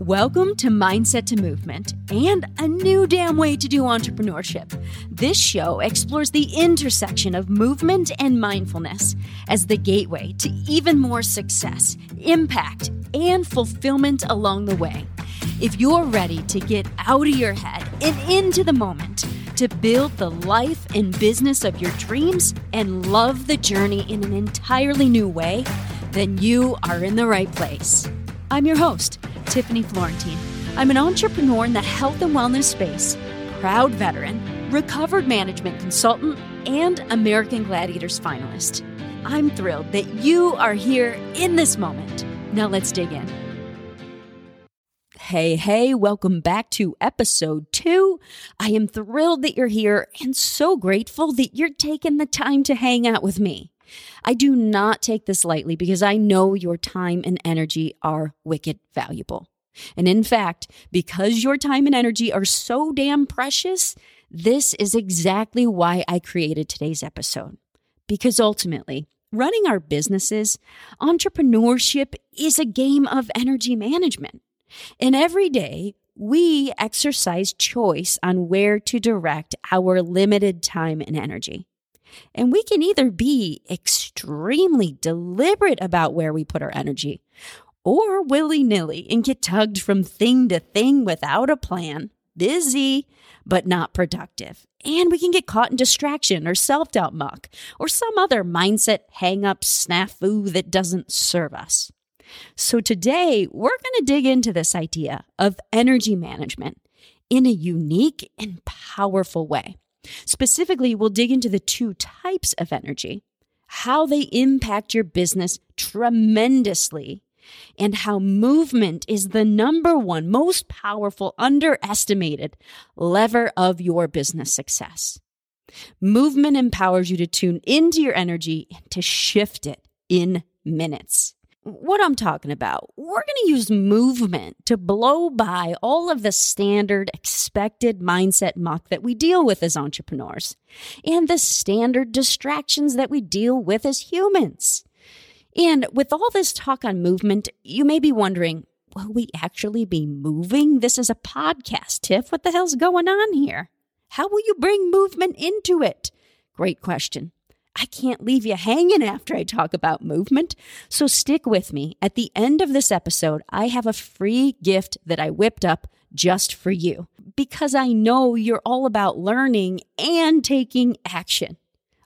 Welcome to Mindset to Movement and a new damn way to do entrepreneurship. This show explores the intersection of movement and mindfulness as the gateway to even more success, impact, and fulfillment along the way. If you're ready to get out of your head and into the moment, to build the life and business of your dreams and love the journey in an entirely new way, then you are in the right place. I'm your host, Tiffany Florentine. I'm an entrepreneur in the health and wellness space, proud veteran, recovered management consultant, and American Gladiators finalist. I'm thrilled that you are here in this moment. Now let's dig in. Hey, hey, welcome back to episode two. I am thrilled that you're here and so grateful that you're taking the time to hang out with me. I do not take this lightly because I know your time and energy are wicked valuable. And in fact, because your time and energy are so damn precious, this is exactly why I created today's episode. Because ultimately, running our businesses, entrepreneurship is a game of energy management. And every day, we exercise choice on where to direct our limited time and energy. And we can either be extremely deliberate about where we put our energy or willy nilly and get tugged from thing to thing without a plan, busy, but not productive. And we can get caught in distraction or self doubt muck or some other mindset hang up snafu that doesn't serve us. So today we're going to dig into this idea of energy management in a unique and powerful way. Specifically, we'll dig into the two types of energy, how they impact your business tremendously, and how movement is the number one most powerful, underestimated lever of your business success. Movement empowers you to tune into your energy and to shift it in minutes what I'm talking about. We're going to use movement to blow by all of the standard expected mindset muck that we deal with as entrepreneurs and the standard distractions that we deal with as humans. And with all this talk on movement, you may be wondering, will we actually be moving? This is a podcast, Tiff. What the hell's going on here? How will you bring movement into it? Great question. I can't leave you hanging after I talk about movement. So stick with me. At the end of this episode, I have a free gift that I whipped up just for you because I know you're all about learning and taking action.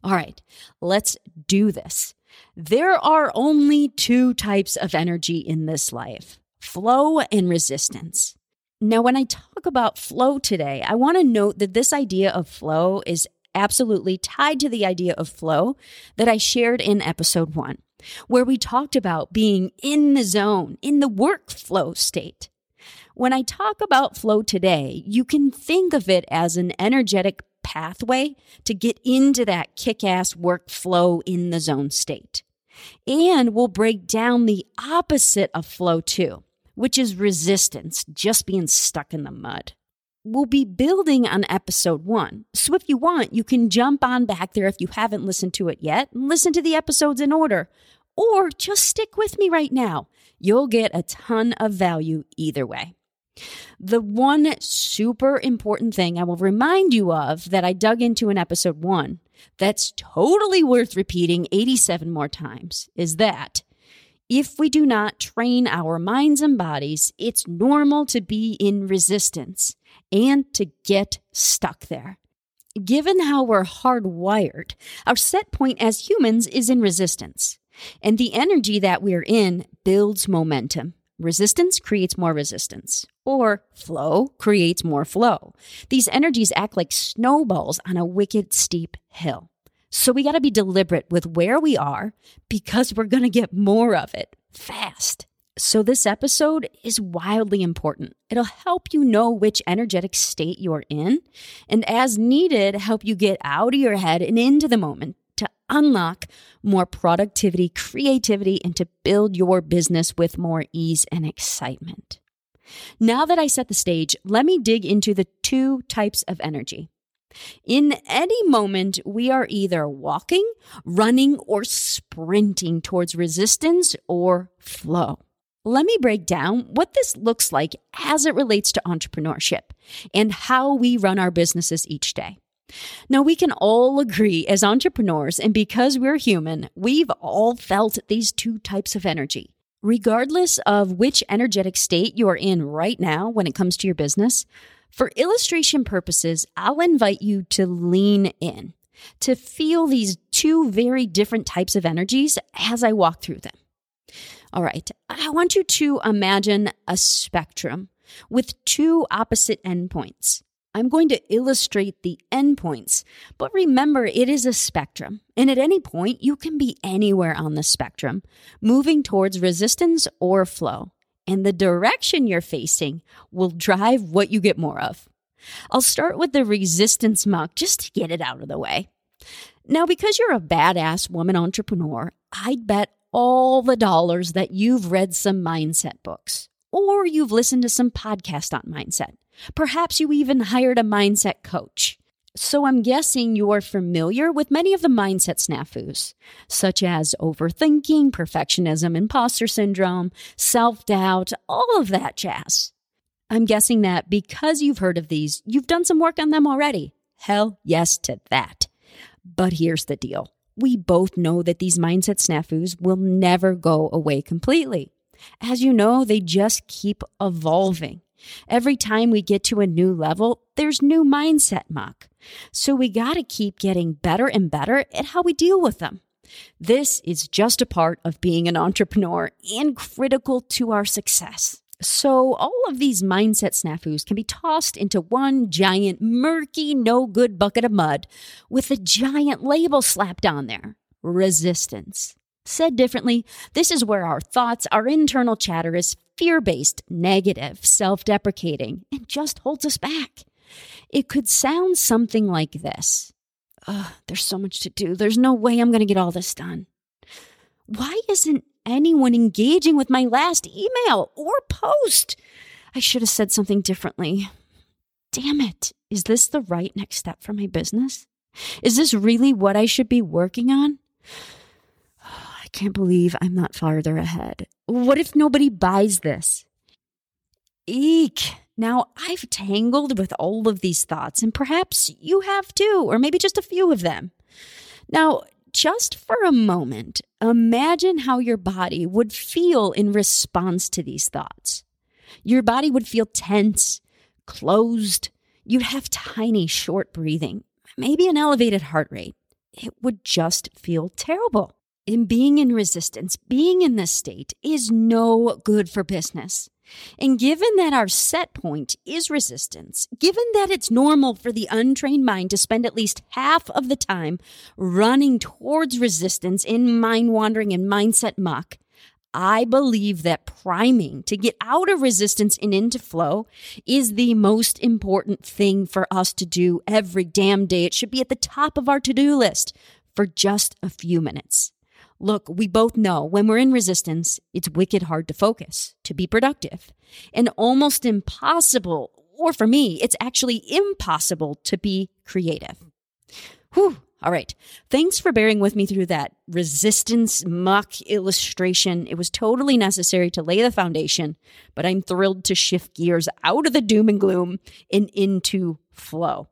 All right, let's do this. There are only two types of energy in this life flow and resistance. Now, when I talk about flow today, I want to note that this idea of flow is absolutely tied to the idea of flow that I shared in episode one, where we talked about being in the zone, in the workflow state. When I talk about flow today, you can think of it as an energetic pathway to get into that kick ass workflow in the zone state. And we'll break down the opposite of flow too, which is resistance, just being stuck in the mud we'll be building on episode one. So if you want, you can jump on back there if you haven't listened to it yet and listen to the episodes in order. Or just stick with me right now. You'll get a ton of value either way. The one super important thing I will remind you of that I dug into in episode one that's totally worth repeating 87 more times is that if we do not train our minds and bodies, it's normal to be in resistance and to get stuck there. Given how we're hardwired, our set point as humans is in resistance. And the energy that we're in builds momentum. Resistance creates more resistance, or flow creates more flow. These energies act like snowballs on a wicked steep hill. So we got to be deliberate with where we are because we're going to get more of it fast. So, this episode is wildly important. It'll help you know which energetic state you're in, and as needed, help you get out of your head and into the moment to unlock more productivity, creativity, and to build your business with more ease and excitement. Now that I set the stage, let me dig into the two types of energy in any moment, we are either walking, running, or sprinting towards resistance or flow. let me break down what this looks like as it relates to entrepreneurship and how we run our businesses each day. Now, we can all agree as entrepreneurs, and because we're human, we've all felt these two types of energy. Regardless of which energetic state you're in right now when it comes to your business, for illustration purposes, I'll invite you to lean in, to feel these two very different types of energies as I walk through them. All right, I want you to imagine a spectrum with two opposite endpoints. I'm going to illustrate the endpoints, but remember it is a spectrum, and at any point you can be anywhere on the spectrum, moving towards resistance or flow. And the direction you're facing will drive what you get more of. I'll start with the resistance muck just to get it out of the way. Now, because you're a badass woman entrepreneur, I'd bet all the dollars that you've read some mindset books or you've listened to some podcast on mindset. Perhaps you even hired a mindset coach. So I'm guessing you're familiar with many of the mindset snafus, such as overthinking, perfectionism, imposter syndrome, self doubt, all of that jazz. I'm guessing that because you've heard of these, you've done some work on them already. Hell yes to that. But here's the deal we both know that these mindset snafus will never go away completely. As you know, they just keep evolving. Every time we get to a new level, there's new mindset muck. So we got to keep getting better and better at how we deal with them. This is just a part of being an entrepreneur and critical to our success. So, all of these mindset snafus can be tossed into one giant, murky, no good bucket of mud with a giant label slapped on there resistance. Said differently, this is where our thoughts, our internal chatter is fear based, negative, self deprecating, and just holds us back. It could sound something like this There's so much to do. There's no way I'm going to get all this done. Why isn't anyone engaging with my last email or post. I should have said something differently. Damn it. Is this the right next step for my business? Is this really what I should be working on? Can't believe I'm not farther ahead. What if nobody buys this? Eek. Now, I've tangled with all of these thoughts, and perhaps you have too, or maybe just a few of them. Now, just for a moment, imagine how your body would feel in response to these thoughts. Your body would feel tense, closed. You'd have tiny, short breathing, maybe an elevated heart rate. It would just feel terrible. And being in resistance, being in this state is no good for business. And given that our set point is resistance, given that it's normal for the untrained mind to spend at least half of the time running towards resistance in mind wandering and mindset muck, I believe that priming to get out of resistance and into flow is the most important thing for us to do every damn day. It should be at the top of our to do list for just a few minutes. Look, we both know when we're in resistance, it's wicked hard to focus, to be productive, and almost impossible, or for me, it's actually impossible to be creative. Whew. All right. Thanks for bearing with me through that resistance muck illustration. It was totally necessary to lay the foundation, but I'm thrilled to shift gears out of the doom and gloom and into flow.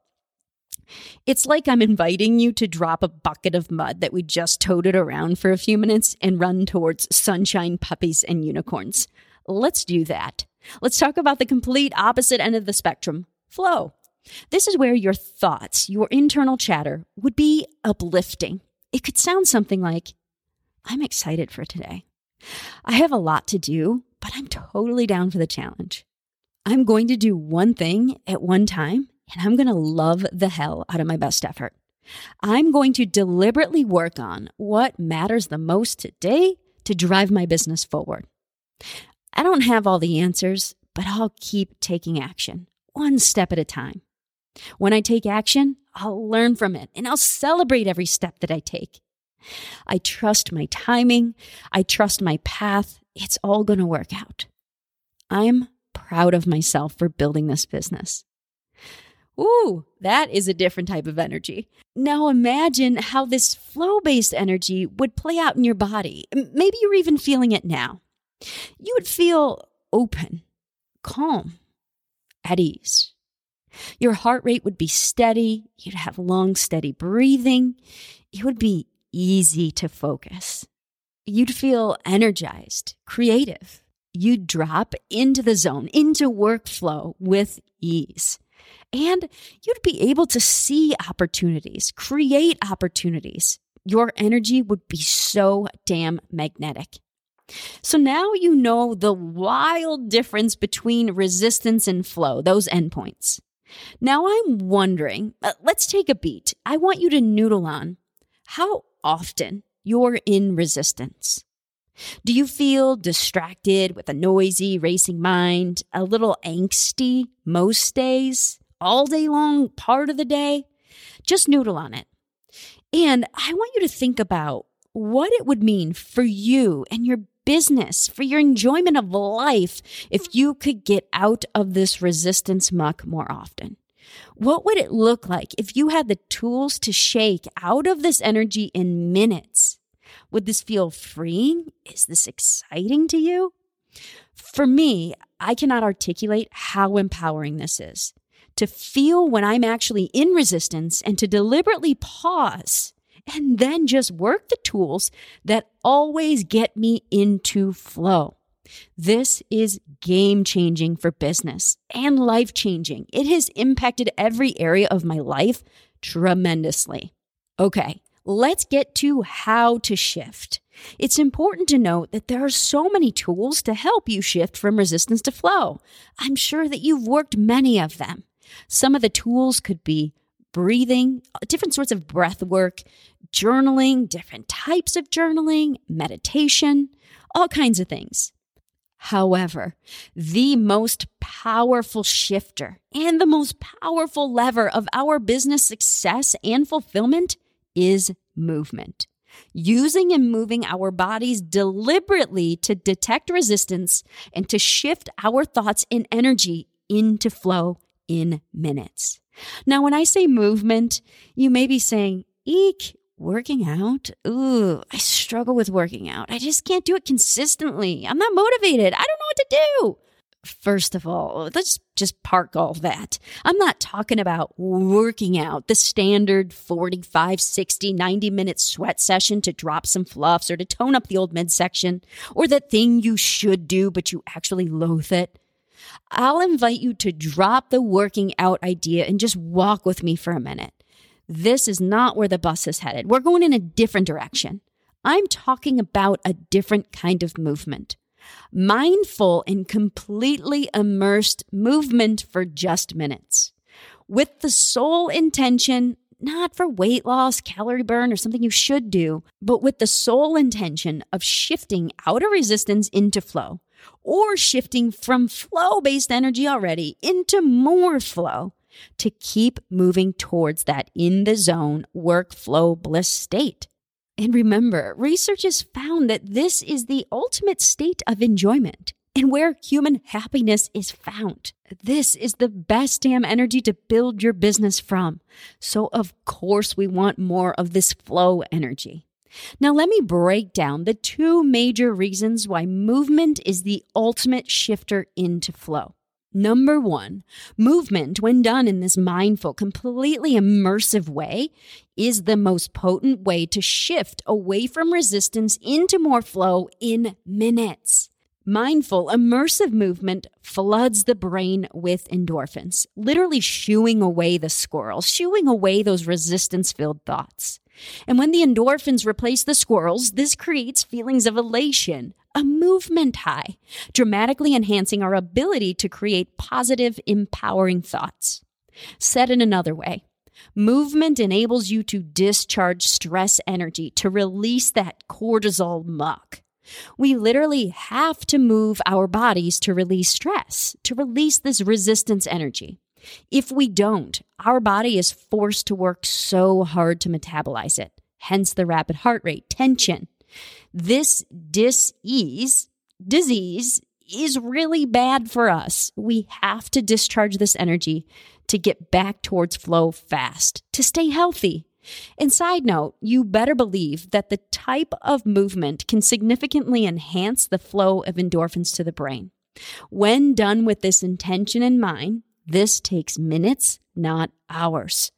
It's like I'm inviting you to drop a bucket of mud that we just toted around for a few minutes and run towards sunshine, puppies, and unicorns. Let's do that. Let's talk about the complete opposite end of the spectrum flow. This is where your thoughts, your internal chatter, would be uplifting. It could sound something like, I'm excited for today. I have a lot to do, but I'm totally down for the challenge. I'm going to do one thing at one time and I'm going to love the hell out of my best effort. I'm going to deliberately work on what matters the most today to drive my business forward. I don't have all the answers, but I'll keep taking action, one step at a time. When I take action, I'll learn from it and I'll celebrate every step that I take. I trust my timing. I trust my path. It's all going to work out. I'm proud of myself for building this business. Ooh, that is a different type of energy. Now imagine how this flow based energy would play out in your body. Maybe you're even feeling it now. You would feel open, calm, at ease. Your heart rate would be steady. You'd have long, steady breathing. It would be easy to focus. You'd feel energized, creative. You'd drop into the zone, into workflow with ease. And you'd be able to see opportunities, create opportunities. Your energy would be so damn magnetic. So now you know the wild difference between resistance and flow, those endpoints. Now I'm wondering, uh, let's take a beat. I want you to noodle on how often you're in resistance. Do you feel distracted with a noisy, racing mind, a little angsty most days, all day long, part of the day? Just noodle on it. And I want you to think about what it would mean for you and your business, for your enjoyment of life, if you could get out of this resistance muck more often? What would it look like if you had the tools to shake out of this energy in minutes? Would this feel freeing? Is this exciting to you? For me, I cannot articulate how empowering this is. To feel when I'm actually in resistance and to deliberately pause and then just work the tools that always get me into flow. This is game changing for business and life changing. It has impacted every area of my life tremendously. Okay, let's get to how to shift. It's important to note that there are so many tools to help you shift from resistance to flow. I'm sure that you've worked many of them. Some of the tools could be breathing, uh, different sorts of breath work, journaling, different types of journaling, meditation, all kinds of things. However, the most powerful shifter and the most powerful lever of our business success and fulfillment is movement. Using and moving our bodies deliberately to detect resistance and to shift our thoughts and energy into flow in minutes. Now, when I say movement, you may be saying, Eek, working out? Ooh, I struggle with working out. I just can't do it consistently. I'm not motivated. I don't know what to do. First of all, let's just park all that. I'm not talking about working out, the standard 45, 60, 90 minute sweat session to drop some fluffs or to tone up the old midsection, or that thing you should do, but you actually loathe it. I'll invite you to drop the working out idea and just walk with me for a minute. This is not where the bus is headed. We're going in a different direction. I'm talking about a different kind of movement. Mindful and completely immersed movement for just minutes. With the sole intention, not for weight loss, calorie burn, or something you should do, but with the sole intention of shifting out of resistance into flow or shifting from flow based energy already into more flow to keep moving towards that in the zone workflow bliss state. And remember, research has found that this is the ultimate state of enjoyment and where human happiness is found. This is the best damn energy to build your business from. So, of course, we want more of this flow energy. Now, let me break down the two major reasons why movement is the ultimate shifter into flow. Number one, movement, when done in this mindful, completely immersive way, is the most potent way to shift away from resistance into more flow in minutes. Mindful, immersive movement floods the brain with endorphins, literally shooing away the squirrels, shooing away those resistance filled thoughts. And when the endorphins replace the squirrels, this creates feelings of elation, a movement high, dramatically enhancing our ability to create positive, empowering thoughts. Said in another way, movement enables you to discharge stress energy, to release that cortisol muck. We literally have to move our bodies to release stress, to release this resistance energy. If we don't, our body is forced to work so hard to metabolize it, hence the rapid heart rate, tension. This dis-ease, disease is really bad for us. We have to discharge this energy to get back towards flow fast, to stay healthy. And side note, you better believe that the type of movement can significantly enhance the flow of endorphins to the brain. When done with this intention in mind, this takes minutes, not hours.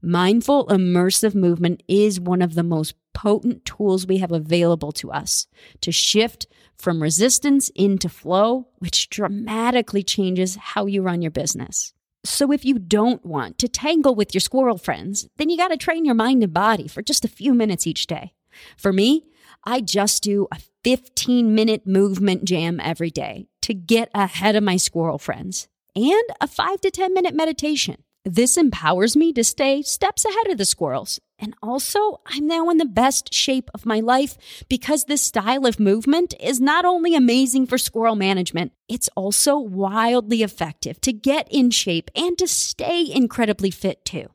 Mindful immersive movement is one of the most potent tools we have available to us to shift from resistance into flow, which dramatically changes how you run your business. So, if you don't want to tangle with your squirrel friends, then you got to train your mind and body for just a few minutes each day. For me, I just do a 15 minute movement jam every day to get ahead of my squirrel friends and a 5 to 10 minute meditation. This empowers me to stay steps ahead of the squirrels. And also, I'm now in the best shape of my life because this style of movement is not only amazing for squirrel management, it's also wildly effective to get in shape and to stay incredibly fit too.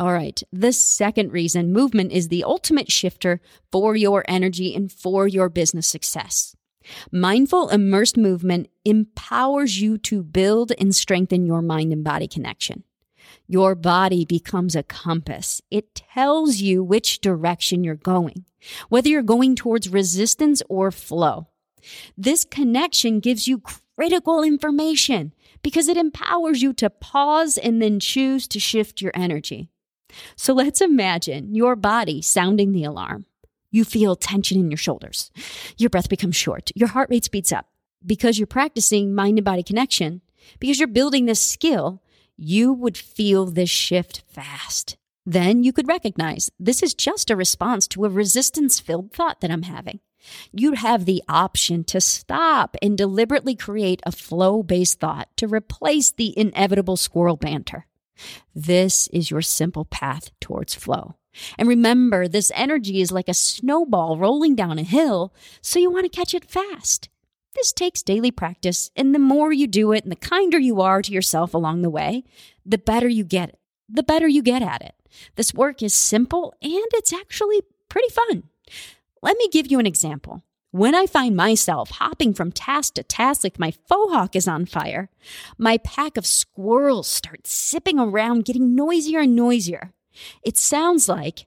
All right, the second reason movement is the ultimate shifter for your energy and for your business success. Mindful immersed movement empowers you to build and strengthen your mind and body connection. Your body becomes a compass. It tells you which direction you're going, whether you're going towards resistance or flow. This connection gives you critical information because it empowers you to pause and then choose to shift your energy. So let's imagine your body sounding the alarm. You feel tension in your shoulders. Your breath becomes short. Your heart rate speeds up because you're practicing mind and body connection, because you're building this skill. You would feel this shift fast. Then you could recognize this is just a response to a resistance filled thought that I'm having. You'd have the option to stop and deliberately create a flow based thought to replace the inevitable squirrel banter. This is your simple path towards flow. And remember, this energy is like a snowball rolling down a hill, so you want to catch it fast. This takes daily practice, and the more you do it and the kinder you are to yourself along the way, the better you get it. The better you get at it. This work is simple and it's actually pretty fun. Let me give you an example. When I find myself hopping from task to task like my faux hawk is on fire, my pack of squirrels start zipping around, getting noisier and noisier. It sounds like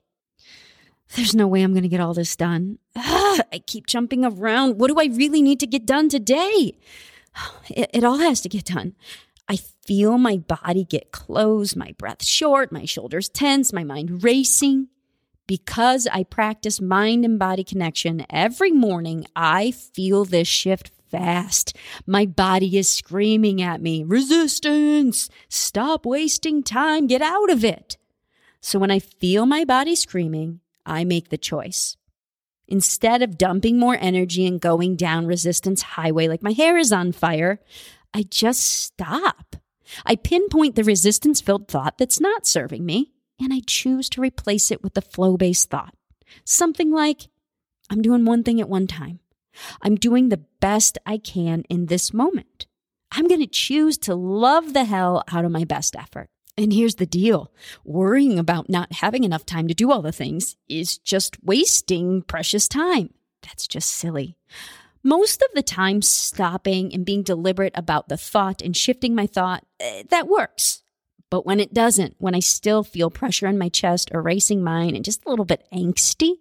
there's no way I'm going to get all this done. Ah, I keep jumping around. What do I really need to get done today? It, it, all has to get done. I feel my body get closed, my breath short, my shoulders tense, my mind racing. Because I practice mind and body connection every morning, I feel this shift fast. My body is screaming at me, resistance, stop wasting time, get out of it. So when I feel my body screaming, I make the choice. Instead of dumping more energy and going down resistance highway like my hair is on fire, I just stop. I pinpoint the resistance filled thought that's not serving me, and I choose to replace it with the flow based thought. Something like, I'm doing one thing at one time. I'm doing the best I can in this moment. I'm going to choose to love the hell out of my best effort. And here's the deal worrying about not having enough time to do all the things is just wasting precious time. That's just silly. Most of the time, stopping and being deliberate about the thought and shifting my thought, eh, that works. But when it doesn't, when I still feel pressure in my chest or racing mind and just a little bit angsty,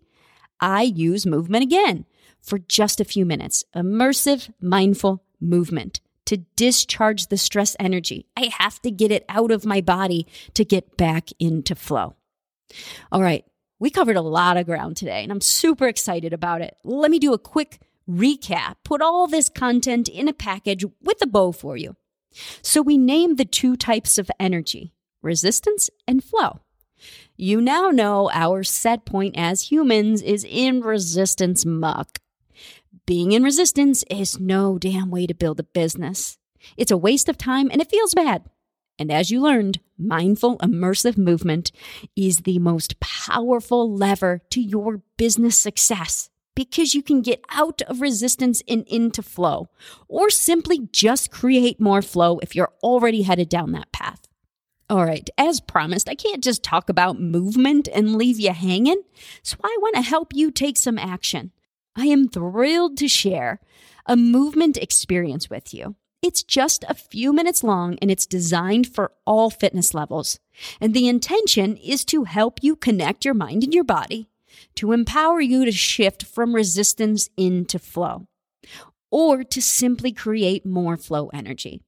I use movement again for just a few minutes. Immersive, mindful movement to discharge the stress energy. I have to get it out of my body to get back into flow. All right, we covered a lot of ground today, and I'm super excited about it. Let me do a quick recap, put all this content in a package with a bow for you. So, we named the two types of energy resistance and flow. You now know our set point as humans is in resistance muck being in resistance is no damn way to build a business. It's a waste of time and it feels bad. And as you learned, mindful immersive movement is the most powerful lever to your business success because you can get out of resistance and into flow, or simply just create more flow if you're already headed down that path. All right, as promised, I can't just talk about movement and leave you hanging, so I want to help you take some action. I am thrilled to share a movement experience with you. It's just a few minutes long and it's designed for all fitness levels. And the intention is to help you connect your mind and your body, to empower you to shift from resistance into flow, or to simply create more flow energy.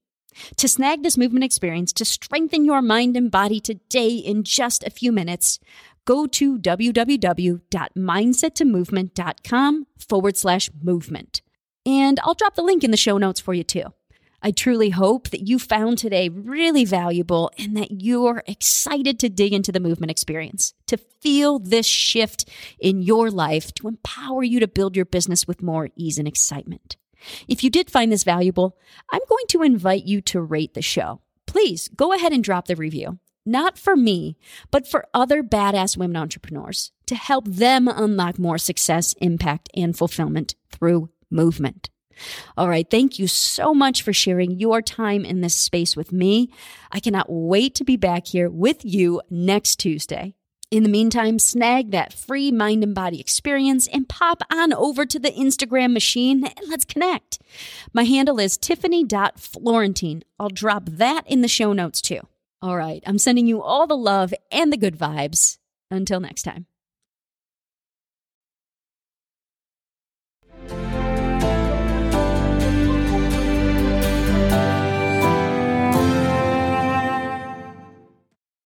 To snag this movement experience to strengthen your mind and body today in just a few minutes, go to www.mindsettomovement.com forward slash movement. And I'll drop the link in the show notes for you too. I truly hope that you found today really valuable and that you're excited to dig into the movement experience, to feel this shift in your life, to empower you to build your business with more ease and excitement. If you did find this valuable, I'm going to invite you to rate the show. Please go ahead and drop the review. Not for me, but for other badass women entrepreneurs to help them unlock more success, impact, and fulfillment through movement. All right. Thank you so much for sharing your time in this space with me. I cannot wait to be back here with you next Tuesday. In the meantime, snag that free mind and body experience and pop on over to the Instagram machine and let's connect. My handle is tiffany.florentine. I'll drop that in the show notes too. All right. I'm sending you all the love and the good vibes. Until next time.